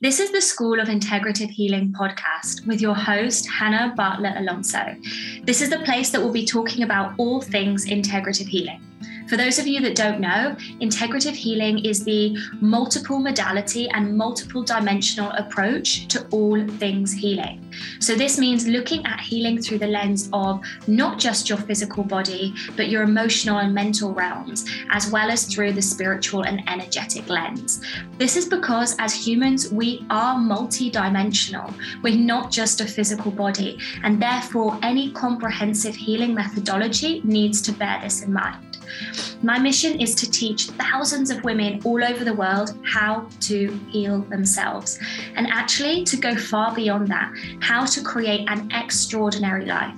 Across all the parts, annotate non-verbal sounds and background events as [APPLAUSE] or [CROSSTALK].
This is the School of Integrative Healing podcast with your host, Hannah Bartlett Alonso. This is the place that will be talking about all things integrative healing. For those of you that don't know, integrative healing is the multiple modality and multiple dimensional approach to all things healing. So, this means looking at healing through the lens of not just your physical body, but your emotional and mental realms, as well as through the spiritual and energetic lens. This is because as humans, we are multi-dimensional. We're not just a physical body, and therefore, any comprehensive healing methodology needs to bear this in mind. My mission is to teach thousands of women all over the world how to heal themselves and actually to go far beyond that, how to create an extraordinary life.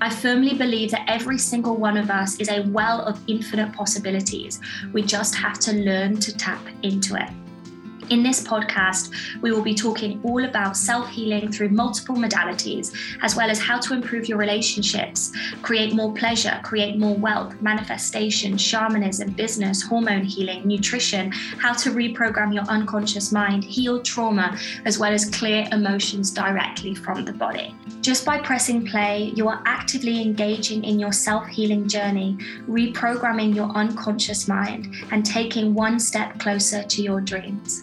I firmly believe that every single one of us is a well of infinite possibilities. We just have to learn to tap into it. In this podcast, we will be talking all about self healing through multiple modalities, as well as how to improve your relationships, create more pleasure, create more wealth, manifestation, shamanism, business, hormone healing, nutrition, how to reprogram your unconscious mind, heal trauma, as well as clear emotions directly from the body. Just by pressing play, you are actively engaging in your self healing journey, reprogramming your unconscious mind, and taking one step closer to your dreams.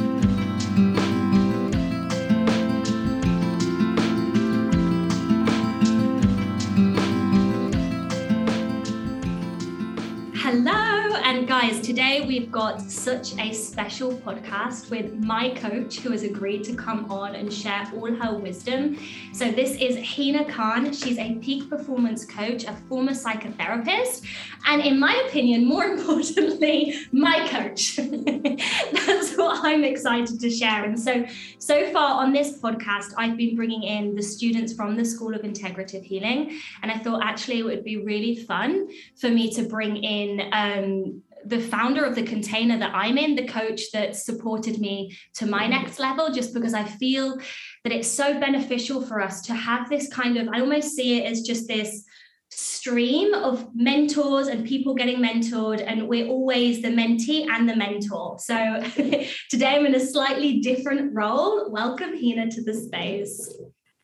Today we've got such a special podcast with my coach who has agreed to come on and share all her wisdom. So, this is Hina Khan. She's a peak performance coach, a former psychotherapist, and in my opinion, more [LAUGHS] importantly, my coach. [LAUGHS] That's what I'm excited to share. And so, so far on this podcast, I've been bringing in the students from the School of Integrative Healing. And I thought actually it would be really fun for me to bring in um, the founder of the container that I'm in, the coach that supported me to my next level, just because I feel that it's so beneficial for us to have this kind of, I almost see it as just this stream of mentors and people getting mentored and we're always the mentee and the mentor. So [LAUGHS] today i'm in a slightly different role. Welcome hina to the space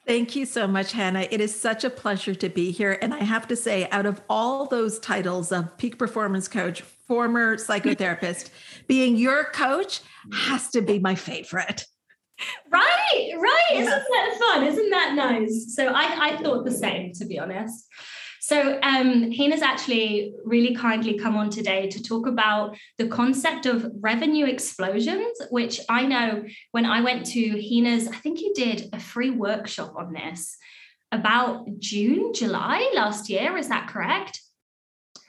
Thank you so much, Hannah. It is such a pleasure to be here. And I have to say, out of all those titles of peak performance coach, former psychotherapist, [LAUGHS] being your coach has to be my favorite. Right, right. Isn't that fun? Isn't that nice? So I, I thought the same, to be honest. So um, Hina's actually really kindly come on today to talk about the concept of revenue explosions, which I know when I went to Hina's, I think you did a free workshop on this about June, July last year. Is that correct?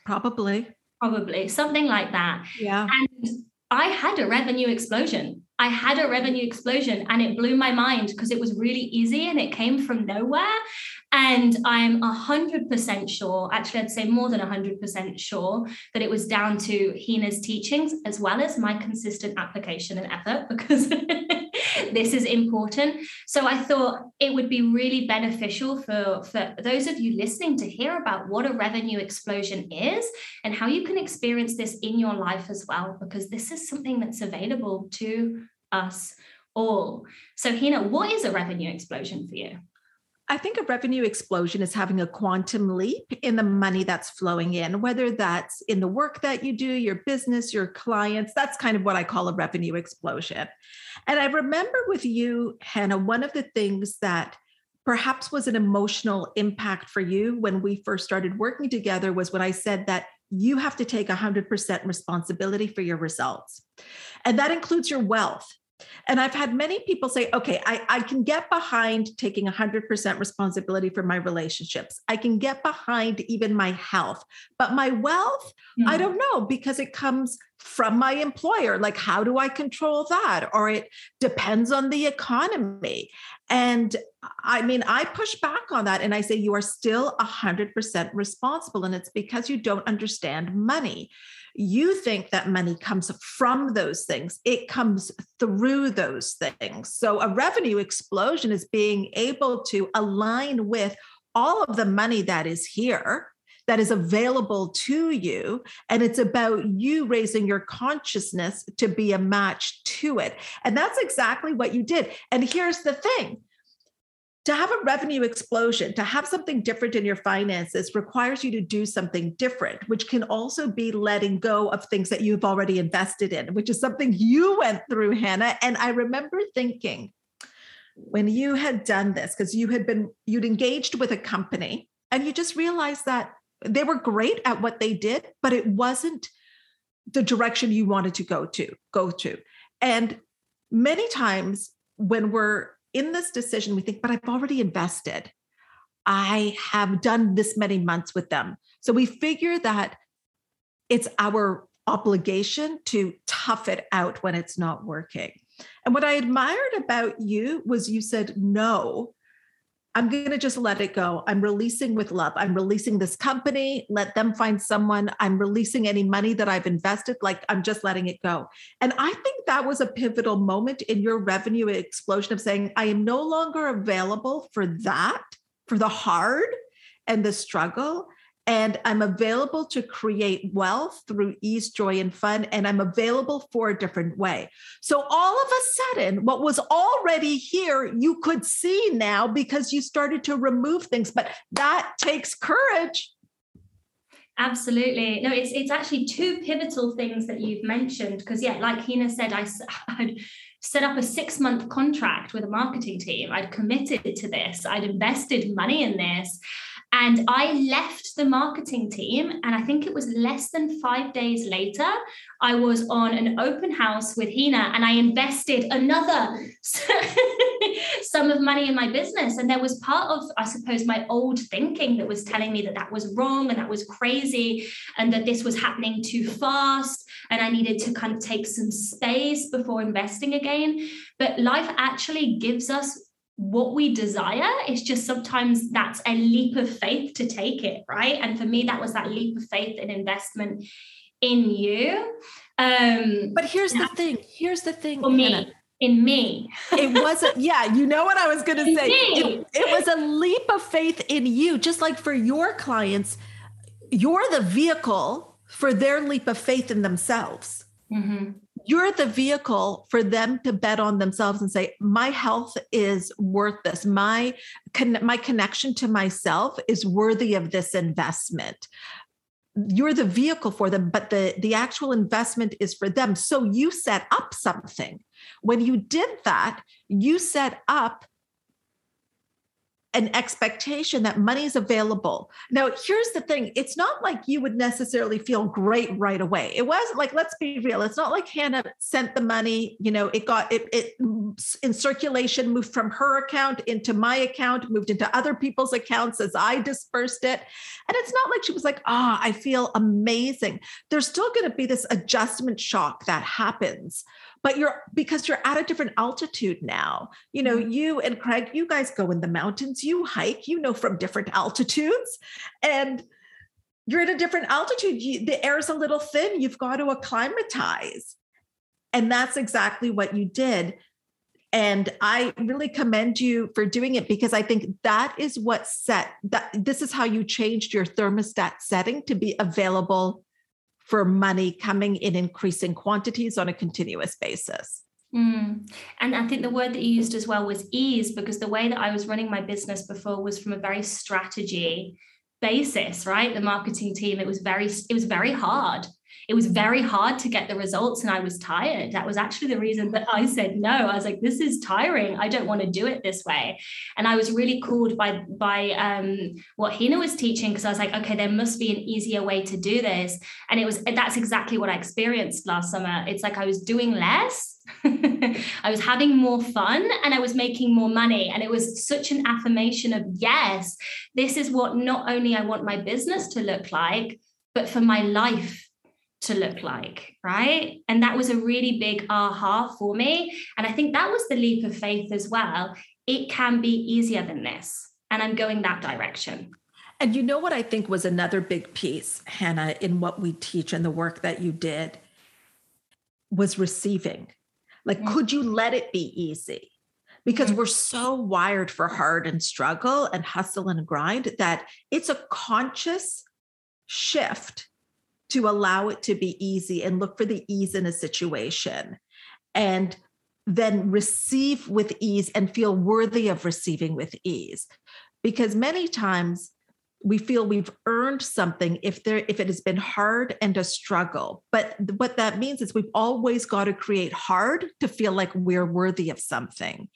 Probably. Probably something like that. Yeah. And I had a revenue explosion. I had a revenue explosion and it blew my mind because it was really easy and it came from nowhere. And I'm 100% sure, actually, I'd say more than 100% sure, that it was down to Hina's teachings as well as my consistent application and effort because [LAUGHS] this is important. So I thought it would be really beneficial for, for those of you listening to hear about what a revenue explosion is and how you can experience this in your life as well, because this is something that's available to us all. So, Hina, what is a revenue explosion for you? I think a revenue explosion is having a quantum leap in the money that's flowing in, whether that's in the work that you do, your business, your clients. That's kind of what I call a revenue explosion. And I remember with you, Hannah, one of the things that perhaps was an emotional impact for you when we first started working together was when I said that you have to take 100% responsibility for your results. And that includes your wealth. And I've had many people say, okay, I, I can get behind taking 100% responsibility for my relationships. I can get behind even my health, but my wealth, mm-hmm. I hmm. don't know because it comes from my employer. Like, how do I control that? Or it depends on the economy. And I mean, I push back on that and I say, you are still 100% responsible. And it's because you don't understand money you think that money comes from those things it comes through those things so a revenue explosion is being able to align with all of the money that is here that is available to you. And it's about you raising your consciousness to be a match to it. And that's exactly what you did. And here's the thing to have a revenue explosion, to have something different in your finances requires you to do something different, which can also be letting go of things that you've already invested in, which is something you went through, Hannah. And I remember thinking when you had done this, because you had been, you'd engaged with a company and you just realized that they were great at what they did, but it wasn't the direction you wanted to go to, go to. And many times when we're in this decision, we think, but I've already invested. I have done this many months with them. So we figure that it's our obligation to tough it out when it's not working. And what I admired about you was you said, no, I'm going to just let it go. I'm releasing with love. I'm releasing this company, let them find someone. I'm releasing any money that I've invested. Like I'm just letting it go. And I think that was a pivotal moment in your revenue explosion of saying, I am no longer available for that, for the hard and the struggle and I'm available to create wealth through ease, joy, and fun. And I'm available for a different way. So all of a sudden, what was already here, you could see now because you started to remove things. But that takes courage. Absolutely. No, it's it's actually two pivotal things that you've mentioned. Because yeah, like Hina said, I [LAUGHS] I'd set up a six month contract with a marketing team. I'd committed to this. I'd invested money in this. And I left the marketing team, and I think it was less than five days later, I was on an open house with Hina, and I invested another [LAUGHS] sum of money in my business. And there was part of, I suppose, my old thinking that was telling me that that was wrong and that was crazy, and that this was happening too fast, and I needed to kind of take some space before investing again. But life actually gives us what we desire. It's just sometimes that's a leap of faith to take it right? And for me that was that leap of faith and investment in you. Um but here's the thing here's the thing for me in me. It wasn't yeah you know what i was going to say. it, it was a leap of faith in you just like for your clients you're the vehicle for their leap of faith in themselves. Mm-hmm you're the vehicle for them to bet on themselves and say my health is worth this. My con- my connection to myself is worthy of this investment. You're the vehicle for them but the the actual investment is for them. So you set up something. When you did that you set up an expectation that money is available. Now, here's the thing it's not like you would necessarily feel great right away. It wasn't like, let's be real, it's not like Hannah sent the money, you know, it got it, it in circulation, moved from her account into my account, moved into other people's accounts as I dispersed it. And it's not like she was like, ah, oh, I feel amazing. There's still going to be this adjustment shock that happens but you're because you're at a different altitude now. You know, mm-hmm. you and Craig, you guys go in the mountains, you hike, you know, from different [LAUGHS] altitudes. And you're at a different altitude. You, the air is a little thin. You've got to acclimatize. And that's exactly what you did. And I really commend you for doing it because I think that is what set that this is how you changed your thermostat setting to be available for money coming in increasing quantities on a continuous basis. Mm. And I think the word that you used as well was ease, because the way that I was running my business before was from a very strategy basis, right? The marketing team, it was very, it was very hard it was very hard to get the results and I was tired. That was actually the reason that I said no. I was like, this is tiring. I don't want to do it this way. And I was really called by by um, what Hina was teaching because I was like, okay, there must be an easier way to do this. And it was that's exactly what I experienced last summer. It's like I was doing less [LAUGHS] I was having more fun and I was making more money. And it was such an affirmation of, yes, this is what not only I want my business to look like, but for my life to look like, right? And that was a really big aha for me. And I think that was the leap of faith as well. It can be easier than this. And I'm going that direction. And you know what I think was another big piece, Hannah, in what we teach and the work that you did was receiving. Like, mm-hmm. could you let it be easy? Because mm-hmm. we're so wired for hard and struggle and hustle and grind that it's a conscious shift to allow it to be easy and look for the ease in a situation. And then receive with ease and feel worthy of receiving with ease. Because many times we feel we've earned something if there if it has been hard and a struggle. But what that means is we've always got to create hard to feel like we're worthy of something.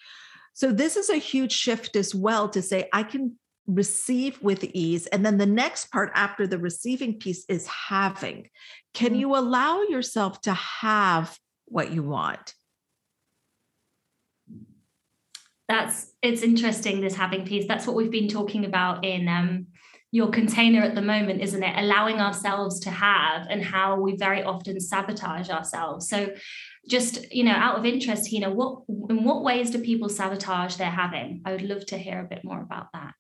So this is a huge shift as well to say i can receive with ease and then the next part after the receiving piece is having. Can mm-hmm. you allow yourself to have what you want? That's it's interesting this having piece. That's what we've been talking about in um, your container at the moment isn't it? Allowing ourselves to have and how we very often sabotage ourselves. So just you know out of interest Hina what in what ways do people sabotage their having? I would love to hear a bit more about that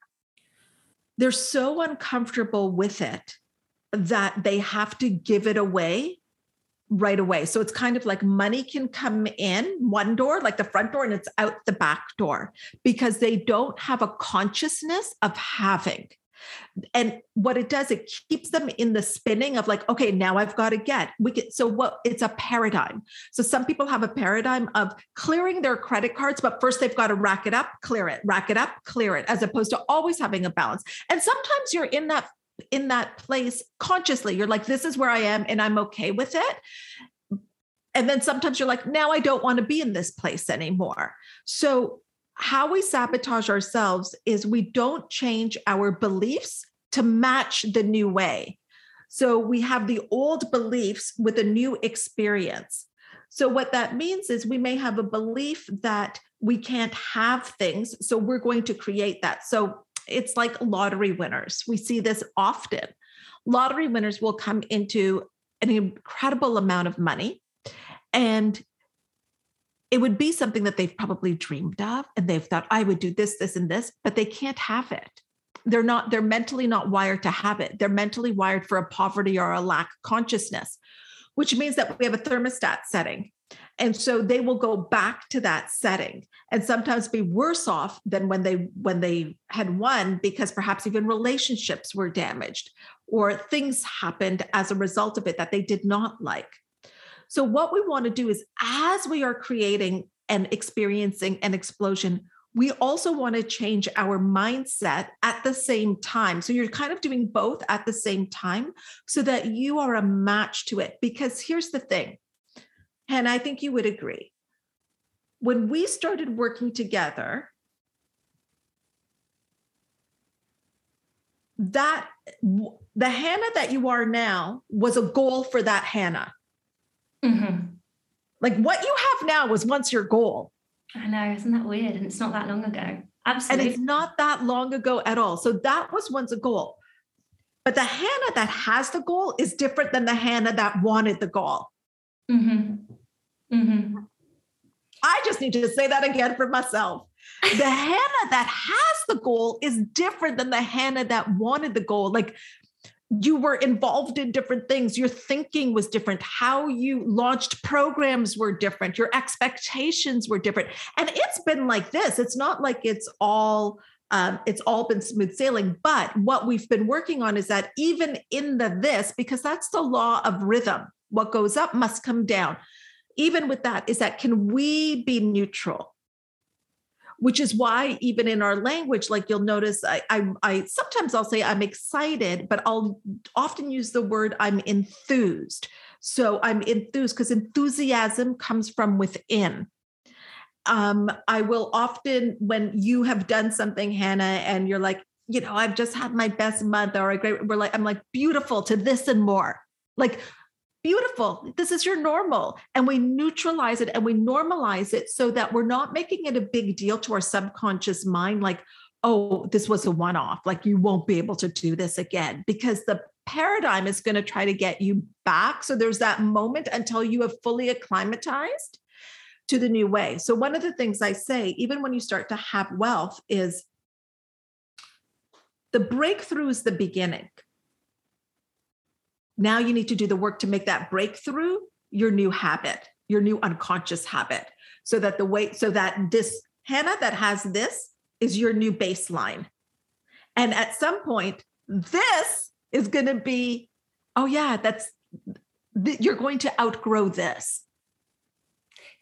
they're so uncomfortable with it that they have to give it away right away. So it's kind of like money can come in one door, like the front door, and it's out the back door because they don't have a consciousness of having. And what it does, it keeps them in the spinning of like, okay, now I've got to get. We get so what it's a paradigm. So some people have a paradigm of clearing their credit cards, but first they've got to rack it up, clear it, rack it up, clear it, as opposed to always having a balance. And sometimes you're in that in that place consciously. You're like, this is where I am and I'm okay with it. And then sometimes you're like, now I don't want to be in this place anymore. So, how we sabotage ourselves is we don't change our beliefs to match the new way. So, we have the old beliefs with a new experience. So, what that means is we may have a belief that we can't have things. So, we're going to create that. So, it's like lottery winners. We see this often. Lottery winners will come into an incredible amount of money and it would be something that they've probably dreamed of and they've thought I would do this this and this but they can't have it. They're not they're mentally not wired to have it. They're mentally wired for a poverty or a lack consciousness, which means that we have a thermostat setting and so they will go back to that setting and sometimes be worse off than when they when they had won because perhaps even relationships were damaged or things happened as a result of it that they did not like so what we want to do is as we are creating and experiencing an explosion we also want to change our mindset at the same time. So you're kind of doing both at the same time so that you are a match to it. Because here's the thing and I think you would agree. When we started working together, that the Hannah that you are now was a goal for that Hannah. Mm-hmm. Like what you have now was once your goal. I know, isn't that weird? And it's not that long ago. Absolutely. And it's not that long ago at all. So that was once a goal. But the Hannah that has the goal is different than the Hannah that wanted the goal. Mm-hmm. Mm-hmm. I just need to say that again for myself. The Hannah that has the goal is different than the Hannah that wanted the goal. Like you were involved in different things. Your thinking was different. How you launched programs were different. Your expectations were different. And it's been like this. It's not like it's all um, it's all been smooth sailing. But what we've been working on is that even in the this, because that's the law of rhythm, what goes up must come down even with that is that can we be neutral which is why even in our language like you'll notice I, I, I sometimes i'll say i'm excited but i'll often use the word i'm enthused. So i'm enthused because enthusiasm comes from within. Um, i will often when you have done something hannah and you're like you know i've just had my best month or a great we're like i'm like beautiful to this and more. Like beautiful. This is your normal. And we neutralize it and we normalize it so that we're not making it a big deal to our subconscious mind, like, oh, this was a one off. Like, you won't be able to do this again because the paradigm is going to try to get you back. So there's that moment until you have fully acclimatized to the new way. So, one of the things I say, even when you start to have wealth, is the breakthrough is the beginning. Now you need to do the work to make that breakthrough your new habit, your new unconscious habit, so that the way, so that this Hannah that has this is your new baseline. And at some point, this is going to be, oh, yeah, that's, you're going to outgrow this.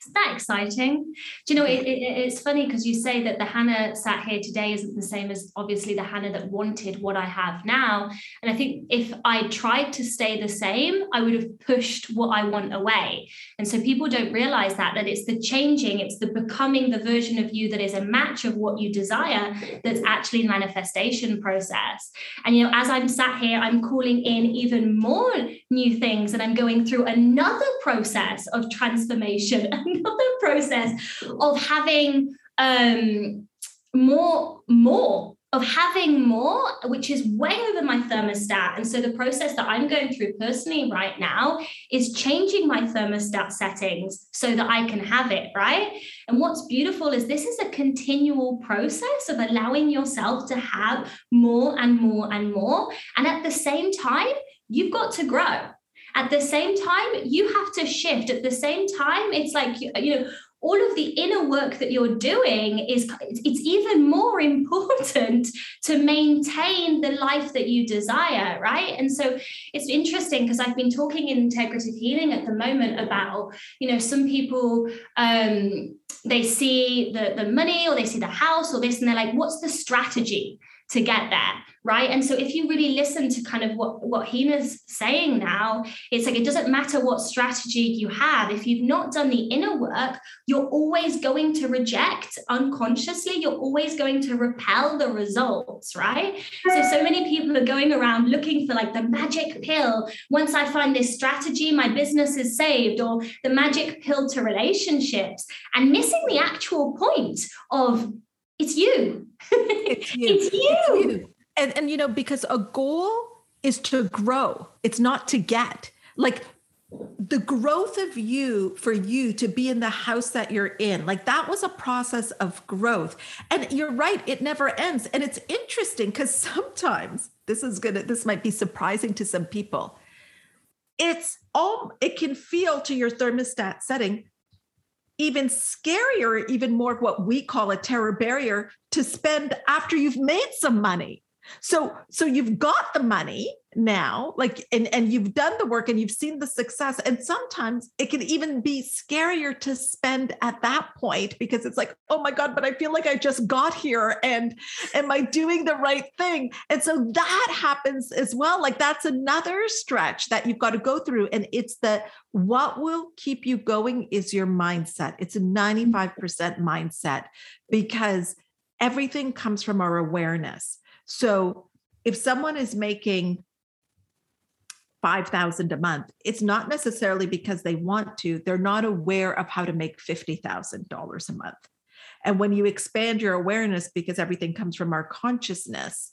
Isn't that exciting? Do you know, it, it, it's funny because you say that the Hannah sat here today isn't the same as obviously the Hannah that wanted what I have now. And I think if I tried to stay the same, I would have pushed what I want away. And so people don't realize that, that it's the changing, it's the becoming the version of you that is a match of what you desire that's actually manifestation process. And, you know, as I'm sat here, I'm calling in even more new things and I'm going through another process of transformation [LAUGHS] [LAUGHS] another process of having um, more, more of having more, which is way over my thermostat. And so the process that I'm going through personally right now is changing my thermostat settings so that I can have it, right? And what's beautiful is this is a continual process of allowing yourself to have more and more and more. And at the same time, you've got to grow. At the same time, you have to shift. At the same time, it's like, you know, all of the inner work that you're doing is it's even more [LAUGHS] important to maintain the life that you desire right and so it's interesting because i've been talking in integrative healing at the moment about you know some people um they see the the money or they see the house or this and they're like what's the strategy to get there right? And so if you really listen to kind of what what hina's saying now it's like it doesn't matter what strategy you have if you've not done the inner work you're always going to reject unconsciously you're always going to repel the results right? So so many people are going around looking for like the magic pill. Once i find this strategy my business is saved or the magic pill to relationships and missing the actual point of [LAUGHS] it's you it's you. it's you. It's you. And and you know, because a goal is to grow. It's not to get. Like the growth of you for you to be in the house that you're in like that was a process of growth and you're right it never ends and it's interesting because sometimes this is gonna this might be surprising to some people it's all it can feel to your thermostat setting even scarier, even more what we call a terror barrier to spend after you've made some money. So so you've got the money now like and and you've done the work and you've seen the success and sometimes it can even be scarier to spend at that point because it's like oh my god but I feel like I just got here and am I doing the right thing? And so that happens as well like that's another stretch that you've got to go through and it's the what will keep you going is your mindset. It's a 95% mindset because everything comes from our awareness so if someone is making 5000 a month it's not necessarily because they want to they're not aware of how to make $50000 a month. And when you expand your awareness because everything comes from our consciousness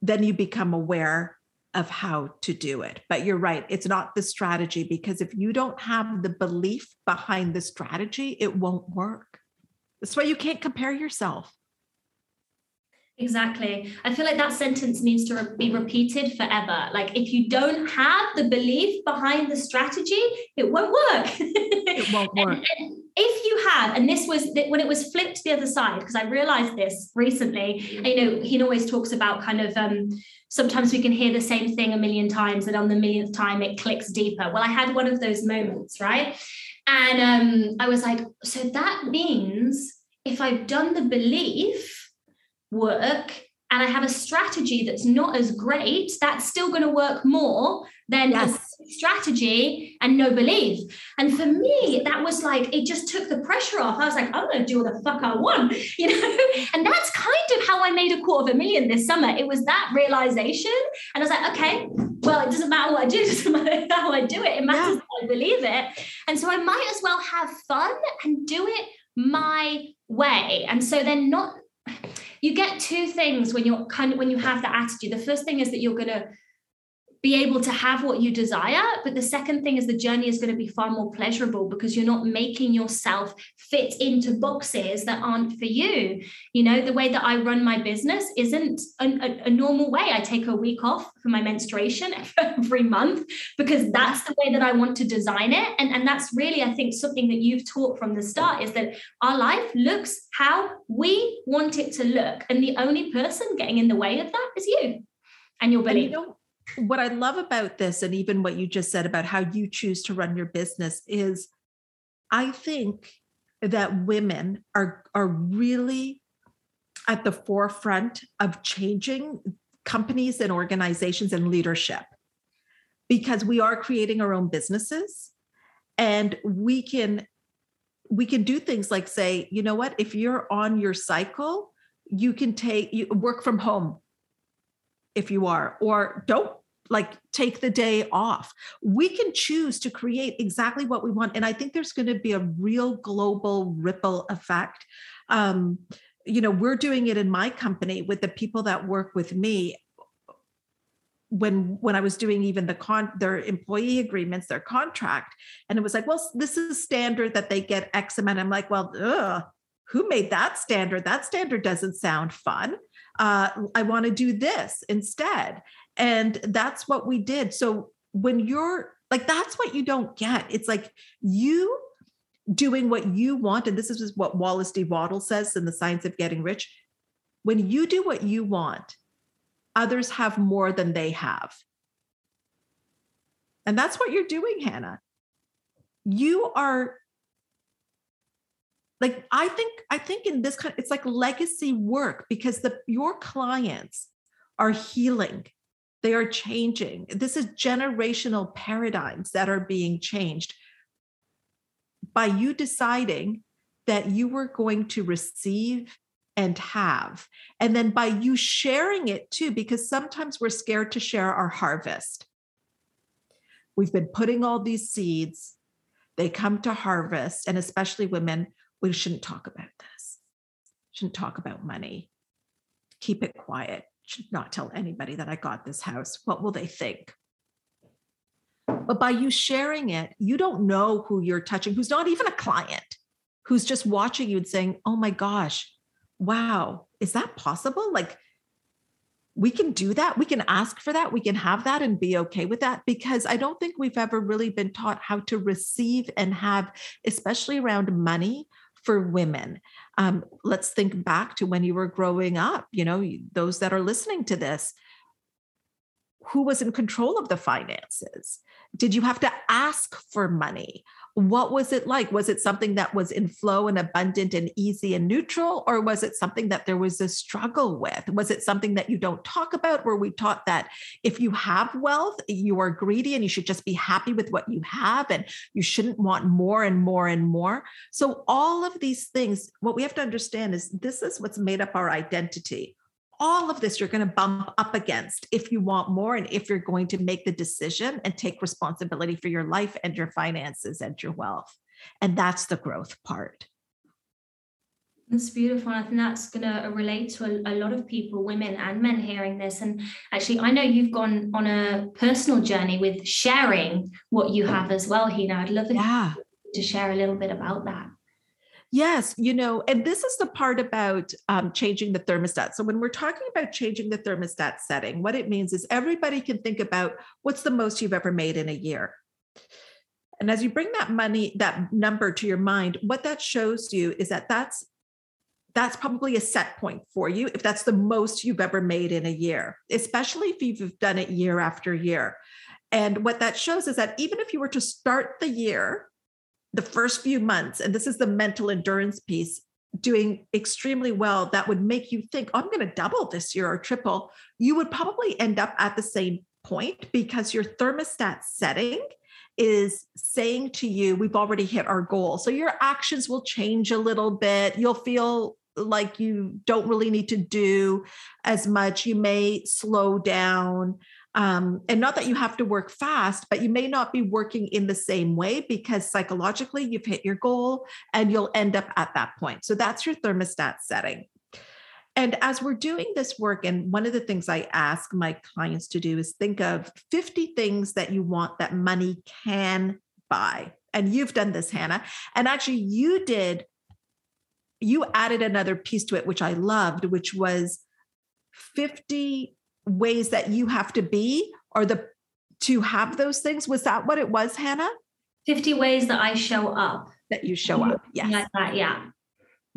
then you become aware of how to do it. But you're right it's not the strategy because if you don't have the belief behind the strategy it won't work. That's why you can't compare yourself Exactly. I feel like that sentence needs to re- be repeated forever. Like, if you don't have the belief behind the strategy, it won't work. [LAUGHS] it won't work. and, and if you have, and this was when it was flipped the other side, because I realized this recently, and, you know, he always talks about kind of um, sometimes we can hear the same thing a million times, and on the millionth time it clicks deeper. Well, I had one of those moments, right? And um, I was like, so that means if I've done the belief, work and I have a strategy that's not as great, that's still going to work more than yes. a strategy and no belief. And for me, that was like, it just took the pressure off. I was like, I'm going to do what the fuck I want, [LAUGHS] you know? and that's kind of how I made a quarter of a million this summer. It was that realization. And I was like, okay, well, it doesn't matter what I do, [LAUGHS] it doesn't matter how I do it. It matters yeah. I believe it. And so I might as well have fun and do it my way. And so then not you get two things when you're kind of when you have that attitude. The first thing is that you're going to be able to have what you desire. But the second thing is the journey is going to be far more pleasurable because you're not making yourself fit into boxes that aren't for you. You know, the way that I run my business isn't a, a, a normal way. I take a week off for my menstruation [LAUGHS] every month because that's the way that I want to design it. And, and that's really, I think, something that you've taught from the start is that our life looks how we want it to look. And the only person getting in the way of that is you and your belief. And you know, what I love about this, and even what you just said about how you choose to run your business, is I think that women are are really at the forefront of changing companies and organizations and leadership because we are creating our own businesses and we can we can do things like say you know what? If you're on your cycle you can take you work from home if you are or don't like take the day off. We can choose to create exactly what we want and i think there's going to be a real global ripple effect. Um, you know we're doing it in my company with the people that work with me. When when i was doing even the con their employee agreements their contract and it was like well this is standard that they get x amount i'm like well ugh, who made that standard that standard doesn't sound fun uh, i want to do this instead and that's what we did so when you're like that's what you don't get it's like you doing what you want, and this is what Wallace D. Wattles says in The Science of Getting Rich. When you do what you want, others have more than they have. And that's what you're doing, Hannah. You are like I think I think in this kind of, it's like legacy work because the your clients are healing. They are changing. This is generational paradigms that are being changed by you deciding that you were going to receive and have. And then by you sharing it too, because sometimes we're scared to share our harvest. We've been putting all these seeds, they come to harvest, and especially women, we shouldn't talk about this. Shouldn't talk about money. Keep it quiet. Should not tell anybody that I got this house. What will they think? But by you sharing it, you don't know who you're touching, who's not even a client, who's just watching you and saying, oh my gosh, wow, is that possible? Like, we can do that. We can ask for that. We can have that and be okay with that because I don't think we've ever really been taught how to receive and have, especially around money for women. Um, let's think back to when you were growing up, you know, those that are listening to this, who was in control of the finances? Did you have to ask for money? What was it like? Was it something that was in flow and abundant and easy and neutral? Or was it something that there was a struggle with? Was it something that you don't talk about? Where we taught that if you have wealth, you are greedy and you should just be happy with what you have and you shouldn't want more and more and more. So, all of these things, what we have to understand is this is what's made up our identity all of this you're going to bump up against if you want more and if you're going to make the decision and take responsibility for your life and your finances and your wealth. And that's the growth part. That's beautiful. I think that's going to relate to a, a, lot of people, women and men, hearing this. And actually, I know you've gone on a personal journey with sharing what you have as well, Hina. I'd love yeah. to share a little bit about that. Yes, you know, and this is the part about um, changing the thermostat. So, when we're talking about changing the thermostat setting, what it means is everybody can think about what's the most you've ever made in a year. And as you bring that money, that number to your mind, what that shows you is that that's that's probably a set point for you if that's the most you've ever made in a year, especially if you've done it year after year. And what that shows is that even if you were to start the year the first few months, and this is the mental endurance piece, doing extremely well, that would make you think, oh, I'm going to double this year or triple, you would probably end up at the same point because your thermostat setting is saying to you, we've already hit our goal. So your actions will change a little bit. You'll feel like you don't really need to do as much. You may slow down. Um, and not that you have to work fast, but you may not be working in the same way because psychologically you've hit your goal and you'll end up at that point. So that's your thermostat setting. And as we're doing this work, and one of the things I ask my clients to do is think of 50 things that you want that money can buy. And you've done this, Hannah. And actually, you did, you added another piece to it, which I loved, which was 50 ways that you have to be or the to have those things was that what it was hannah 50 ways that i show up that you show up yes like that yeah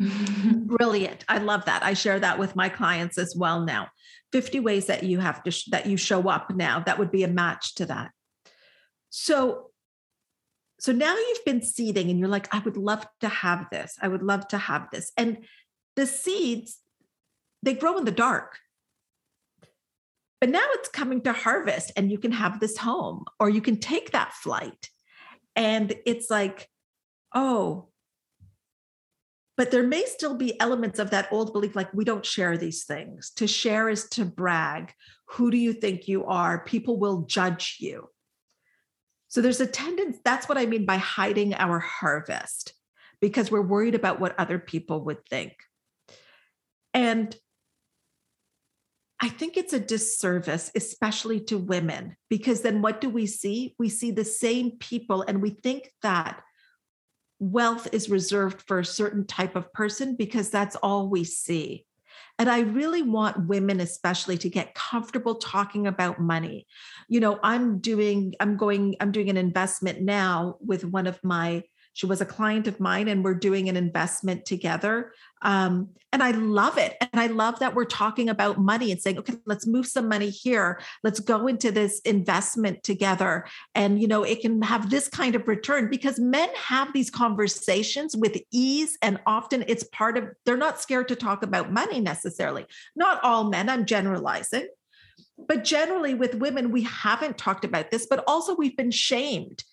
[LAUGHS] Brilliant. I love that. I share that with my clients as well now. 50 ways that you have to sh- that you show up now that would be a match to that. So so now you've been seeding and you're like I would love to have this. I would love to have this. And the seeds they grow in the dark. But now it's coming to harvest and you can have this home or you can take that flight. And it's like, oh, but there may still be elements of that old belief like we don't share these things. To share is to brag. Who do you think you are? People will judge you. So there's a tendency, that's what I mean by hiding our harvest, because we're worried about what other people would think. And I think it's a disservice, especially to women, because then what do we see? We see the same people and we think that wealth is reserved for a certain type of person because that's all we see. And I really want women, especially, to get comfortable talking about money. You know, I'm doing, I'm going, I'm doing an investment now with one of my she was a client of mine, and we're doing an investment together. Um, and I love it. And I love that we're talking about money and saying, okay, let's move some money here. Let's go into this investment together. And, you know, it can have this kind of return because men have these conversations with ease. And often it's part of, they're not scared to talk about money necessarily. Not all men, I'm generalizing. But generally, with women, we haven't talked about this, but also we've been shamed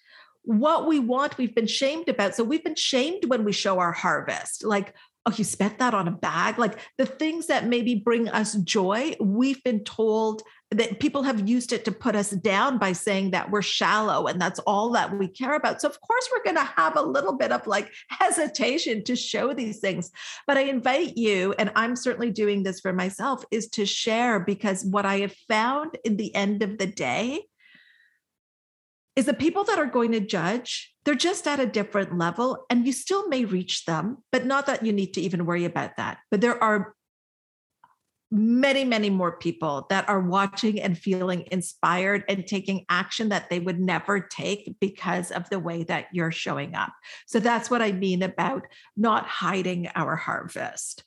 what we want, we've been shamed about. So we've been shamed when we show our harvest. Like, oh, you spent that on a bag. Like the things that maybe bring us joy, we've been told that people have used it to put us down by saying that we're shallow and that's all that we care about. So, of course, we're going to have a little bit of like hesitation to show these things. But I invite you, and I'm certainly doing this for myself, is to share because what I have found in the end of the day is the people that are going to judge, they're just at a different level and you still may reach them, but not that you need to even worry about that. But there are many, many more people that are watching and feeling inspired and taking action that they would never take because of the way that you're showing up. So that's what I mean about not hiding our harvest.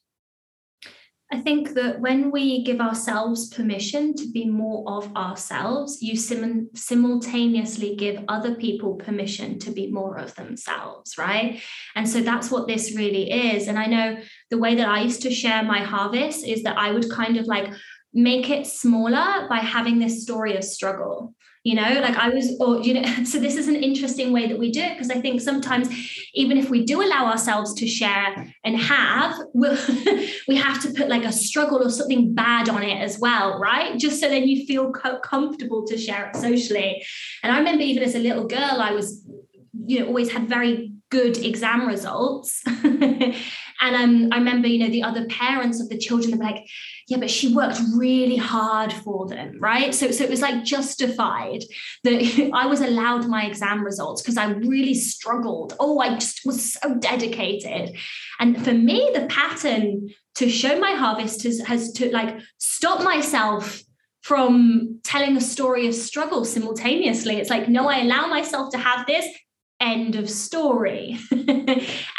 I think that when we give ourselves permission to be more of ourselves, you sim- simultaneously give other people permission to be more of themselves, right? And so that's what this really is. And I know the way that I used to share my harvest is that I would kind of like make it smaller by having this story of struggle you know like i was or you know [LAUGHS] so this is an interesting way that we do it because i think sometimes even if we do allow ourselves to share and have we'll, [LAUGHS] we have to put like a struggle or something bad on it as well right? Just so then you feel co- comfortable to share it socially. And i remember even as a little girl i was you know always had very good exam results [LAUGHS] and um, i remember you know the other parents of the children were like yeah, but she worked really hard for them, right? So, so it was like justified that [LAUGHS] I was allowed my exam results because I really struggled. Oh, I just was so dedicated. And for me, the pattern to show my harvest has, has to like stop myself from telling a story of struggle simultaneously. It's like, no, I allow myself to have this end of story. [LAUGHS]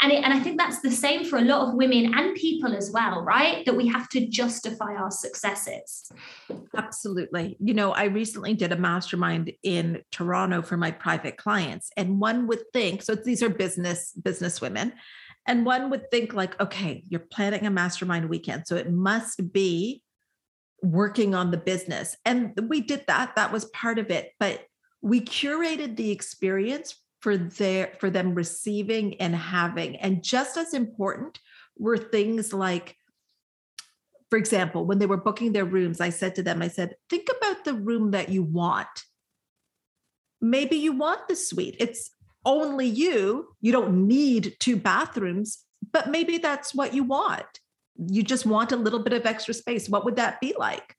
And it, and i think that's the same for a lot of women and people as well right? That we have to justify our successes. Absolutely. You know i recently did a mastermind in toronto for my private clients and one would think so these are business business women and one would think like okay you're planning a mastermind weekend so it must be working on the business. And we did that. That was part of it. But we curated the experience for their for them receiving and having. And just as important were things like for example when they were booking their rooms i said to them i said think about the room that you want. Maybe you want the suite. It's only you. You don't need two bathrooms but maybe that's what you want. You just want a little bit of extra space. What would that be like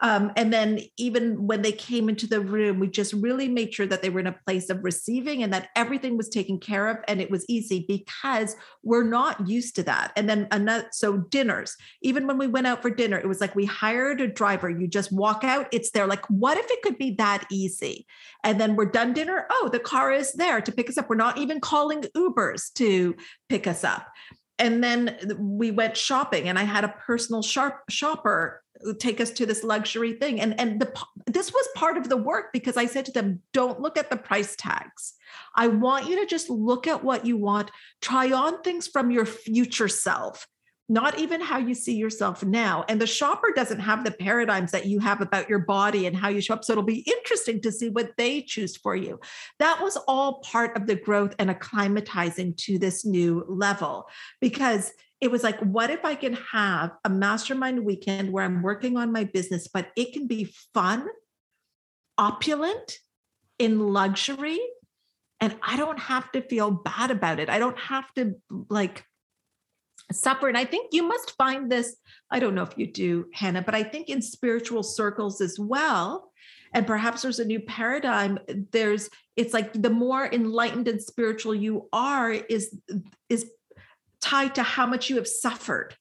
um, and then even when they came into the room, we just really made sure that they were in a place of receiving and that everything was taken care of and it was easy because we're not used to that. And then another, so dinners, even when we went out for dinner, it was like we hired a driver. You just walk out, it's there. Like, what if it could be that easy? And then we're done dinner. Oh, the car is there to pick us up. We're not even calling Ubers to pick us up and then we went shopping and i had a personal sharp shopper take us to this luxury thing. And and the this was part of the work because i said to them don't look at the price tags. I want you to just look at what you want. Try on things from your future self not even how you see yourself now. And the shopper doesn't have the paradigms that you have about your body and how you show up. So it'll be interesting to see what they choose for you. That was all part of the growth and acclimatizing to this new level because it was like, what if I can have a mastermind weekend where I'm working on my business, but it can be fun, opulent, in luxury, and I don't have to feel bad about it. I don't have to like suffer. And I think you must find this, I don't know if you do, Hannah, but I think in spiritual circles as well. And perhaps there's a new paradigm. There's, it's like the more enlightened and spiritual you are, is is tied to how much you have suffered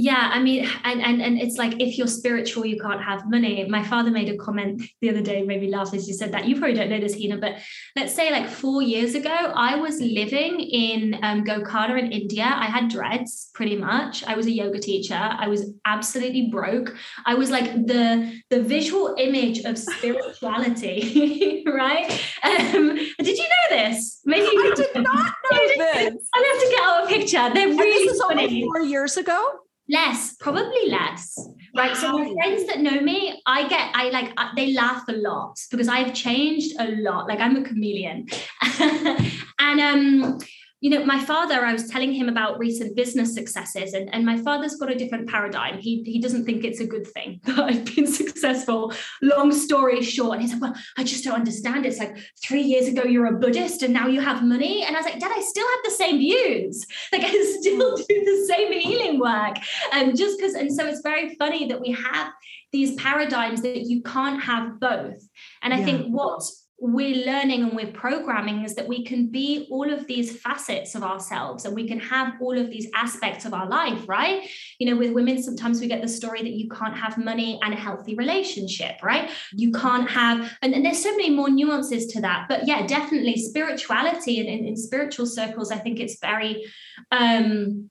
yeah i mean and, and and it's like if you're spiritual you can't have money. My father made a comment the other day made me laugh as you said that. You probably don't know this hina but let's say like four years ago i was living in um, Golconda in india. I had dreads pretty much. I was a yoga teacher. I was absolutely broke. I was like the the visual image of spirituality [LAUGHS] right? Um, did you know this? Maybe you I did not know this [LAUGHS] i have to get out a picture. They're really this is funny. only four years ago less probably less. Right so my friends that know me i get i like they laugh a lot because i've changed a lot. Like i'm a chameleon. [LAUGHS] And um you know, my father, I was telling him about recent business successes, and, and my father's got a different paradigm. He, he doesn't think it's a good thing [LAUGHS] that I've been successful. Long story short, and he's like, Well, I just don't understand. It's like three years ago you're a Buddhist and now you have money. And I was like, Dad, I still have the same views. Like I still hmm. do the same healing work. And just because, and so it's very funny that we have these paradigms that you can't have both. And I yeah. think what we're learning and we're programming is that we can be all of these facets of ourselves and we can have all of these aspects of our life, right? You know, with women, sometimes we get the story that you can't have money and a healthy relationship, right? You can't have, and, and there's so many more nuances to that. But yeah, definitely spirituality and in, in spiritual circles, I think it's very um,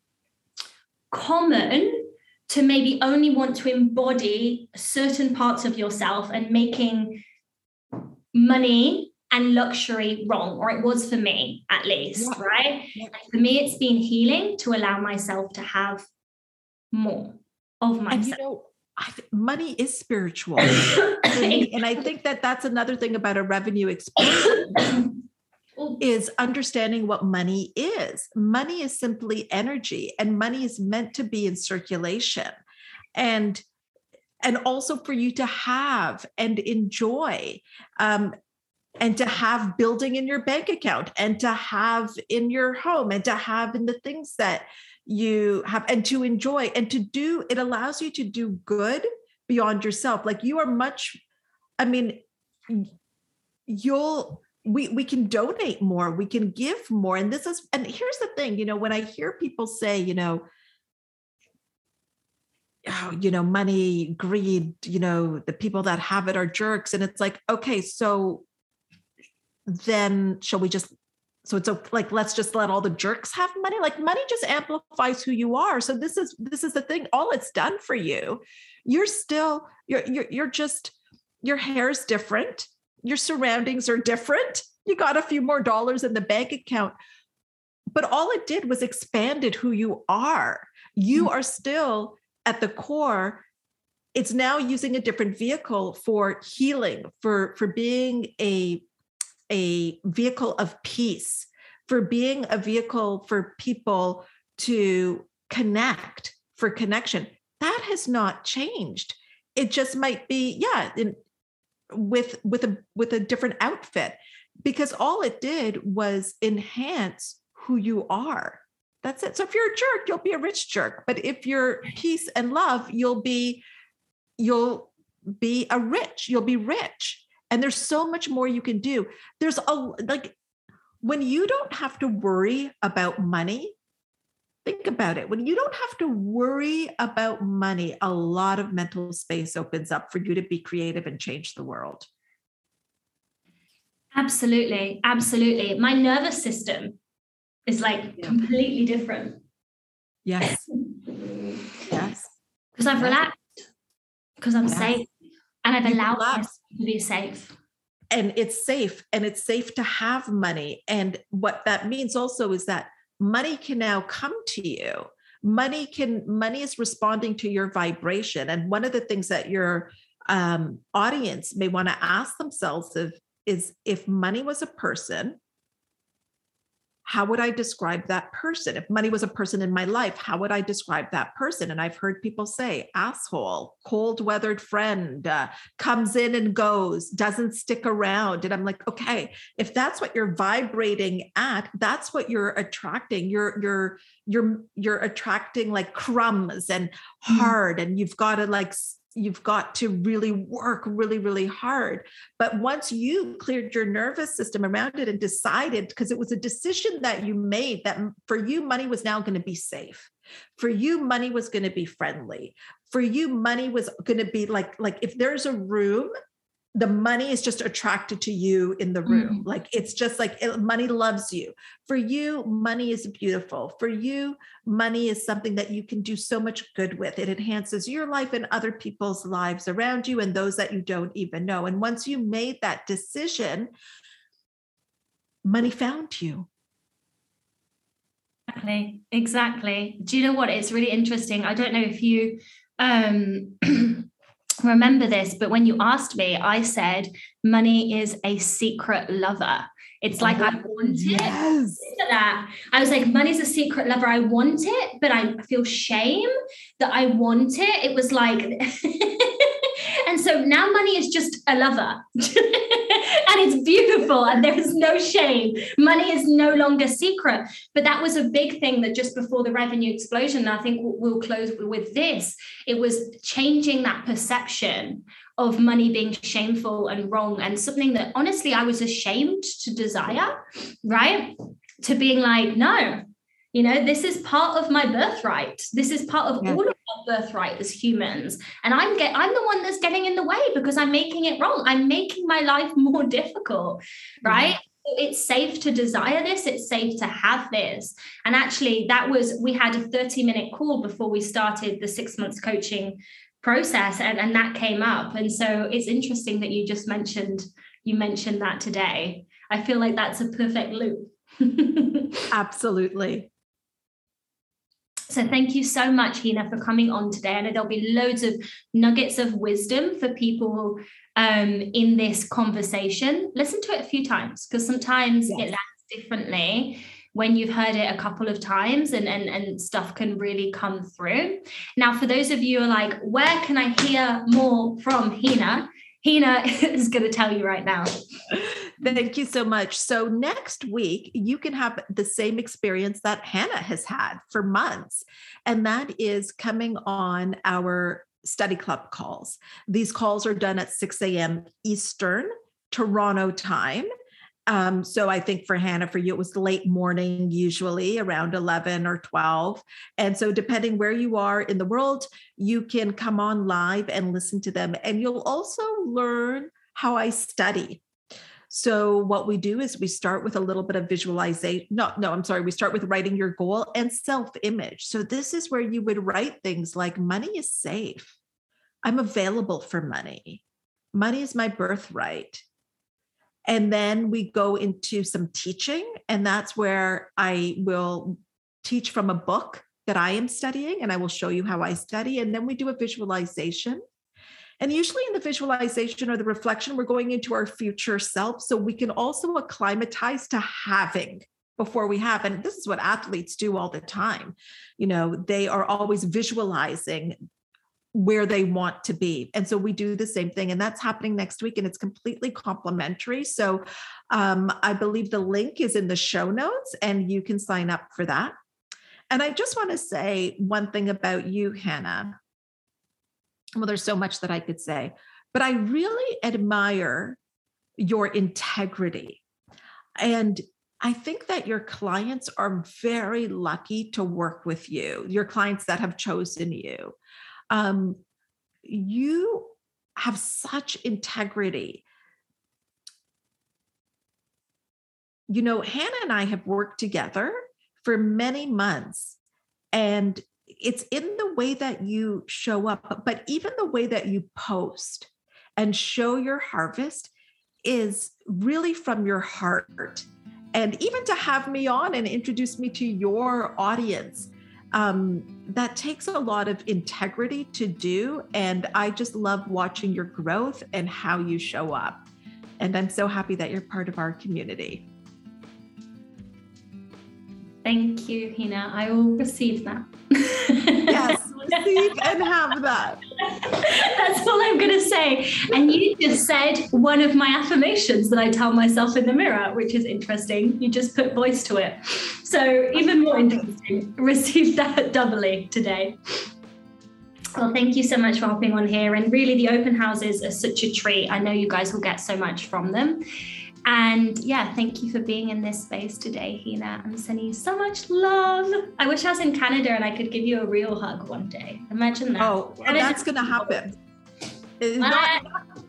common to maybe only want to embody certain parts of yourself and making money and luxury wrong, or it was for me at least, yeah. right? Yeah. for me, it's been healing to allow myself to have more of myself. And you know, I money is spiritual. [COUGHS] and I think that that's another thing about a revenue explosion [COUGHS] is understanding what money is. Money is simply energy and money is meant to be in circulation. And and also for you to have and enjoy um, and to have building in your bank account and to have in your home and to have in the things that you have and to enjoy and to do it allows you to do good beyond yourself. Like you are much i mean you'll we we can donate more we can give more and this is and here's the thing you know when i hear people say you know oh, you know, money, greed, you know, the people that have it are jerks. And it's like, okay, so then shall we just so it's like let's just let all the jerks have money? Like money just amplifies who you are. So this is this is the thing. All it's done for you you're still you're you're, you're just your hair is different. Your surroundings are different. You got a few more dollars in the bank account. But all it did was expanded who you are. You mm-hmm. are still at the core it's now using a different vehicle for healing for for being a a vehicle of peace for being a vehicle for people to connect for connection. That has not changed. It just might be yeah in, with with a with a different outfit because all it did was enhance who you are that's it. So if you're a jerk, you'll be a rich jerk. But if you're peace and love, you'll be you'll be a rich. You'll be rich. And there's so much more you can do. There's a like when you don't have to worry about money, think about it. When you don't have to worry about money, a lot of mental space opens up for you to be creative and change the world. Absolutely. Absolutely. My nervous system It's like yeah. completely different. Yes. [LAUGHS] yes. Because I've relaxed, because I'm yes. safe, and I've allowed myself to be safe. And it's safe, and it's safe to have money. And what that means also is that money can now come to you money can money is responding to your vibration and one of the things that your um, audience may want to ask themselves if, is if money was a person how would I describe that person? If money was a person in my life, how would I describe that person? And I've heard people say asshole, cold weathered friend, uh, comes in and goes, doesn't stick around. And I'm like, okay, if that's what you're vibrating at, that's what you're attracting. You're, you're, you're, you're attracting like crumbs and mm. hard, and you've got to like you've got to really work really really hard. But once you cleared your nervous system around it and decided because it was a decision that you made that for you money was now going to be safe. For you money was going to be friendly. For you money was going to be like like if there's a room the money is just attracted to you in the room. Mm. Like it's just like it, money loves you. For you, money is beautiful. For you, money is something that you can do so much good with. It enhances your life and other people's lives around you and those that you don't even know. And once you made that decision, money found you. Exactly. Exactly. Do you know what? It's really interesting. I don't know if you um [CLEARS THROAT] remember this, but when you asked me, I said money is a secret lover. It's like oh, I want yes. it. That I was like, money's a secret lover. I want it, but I feel shame that I want it. It was like, [LAUGHS] and so now money is just a lover. [LAUGHS] and it's beautiful and there is no shame. Money is no longer secret. But that was a big thing that just before the revenue explosion, I think we'll close with this. It was changing that perception of money being shameful and wrong and something that honestly I was ashamed to desire, right? To being like, no, you know, this is part of my birthright. This is part of yeah. all of birthright as humans. And I'm get I'm the one that's getting in the way because I'm making it wrong. I'm making my life [LAUGHS] more difficult, mm-hmm. right? Yeah. It's safe to desire this, it's safe to have this. And actually, that was we had a 30 minute call before we started the six months coaching process, and, and that came up. And so it's interesting that you just mentioned you mentioned that today. I feel like that's a perfect loop. [LAUGHS] Absolutely. So thank you so much, Hina, for coming on today. I know there'll be loads of nuggets of wisdom for people um, in this conversation. Listen to it a few times because sometimes yes. it lands differently when you've heard it a couple of times and, and, and stuff can really come through. Now, for those of you who are like, where can I hear more from Hina? Hina [LAUGHS] is going to tell you right now. Thank you so much. So, next week, you can have the same experience that Hannah has had for months, and that is coming on our study club calls. These calls are done at 6 a.m. Eastern, Toronto time. Um, so I think for Hannah, for you, it was late morning, usually around 11 or 12. And so, depending where you are in the world, you can come on live and listen to them. And you'll also learn how I study. So what we do is we start with a little bit of visualization. No, no, I'm sorry. We start with writing your goal and self-image. So this is where you would write things like money is safe. I'm available for money. Money is my birthright. And then we go into some teaching, and that's where I will teach from a book that I am studying, and I will show you how I study. And then we do a visualization. And usually in the visualization or the reflection, we're going into our future self. So we can also acclimatize to having before we have. And this is what athletes do all the time. You know, they are always visualizing where they want to be. And so we do the same thing. And that's happening next week. And it's completely complimentary. So um, I believe the link is in the show notes and you can sign up for that. And I just want to say one thing about you, Hannah well, there's so much that I could say, but I really admire your integrity. And I think that your clients are very lucky to work with you, your clients that have chosen you. Um, you have such integrity. You know, Hannah and I have worked together for many months. And it's in the way that you show up, but even the way that you post and show your harvest is really from your heart. And even to have me on and introduce me to your audience, um, that takes a lot of integrity to do. And I just love watching your growth and how you show up. And I'm so happy that you're part of our community. Thank you, Hina. I will receive that. [LAUGHS] yes, receive and have that. That's all I'm going to say. And you just said one of my affirmations that I tell myself in the mirror, which is interesting. You just put voice to it. So, even more interesting. [LAUGHS] Received that doubly today. Well, thank you so much for hopping on here. And really, the open houses are such a treat. I know you guys will get so much from them. And yeah, thank you for being in this space today, Hina. I'm sending you so much love. I wish I was in Canada and I could give you a real hug one day. Imagine that. Oh, that's going to happen. Not,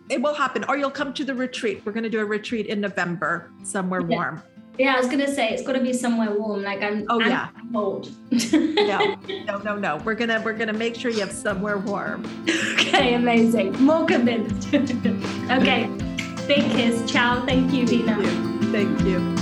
it will happen. Or you'll come to the retreat. We're going to do a retreat in November, somewhere yeah. warm. Yeah, I was gonna say it's gotta be somewhere warm. Like I'm. Oh I'm yeah. Cold. no, [LAUGHS] no, no, no. We're gonna we're gonna make sure you have somewhere warm. okay, amazing. More convinced. [LAUGHS] okay. Big kiss. Ciao. Thank you, Hina. Thank you. Thank you.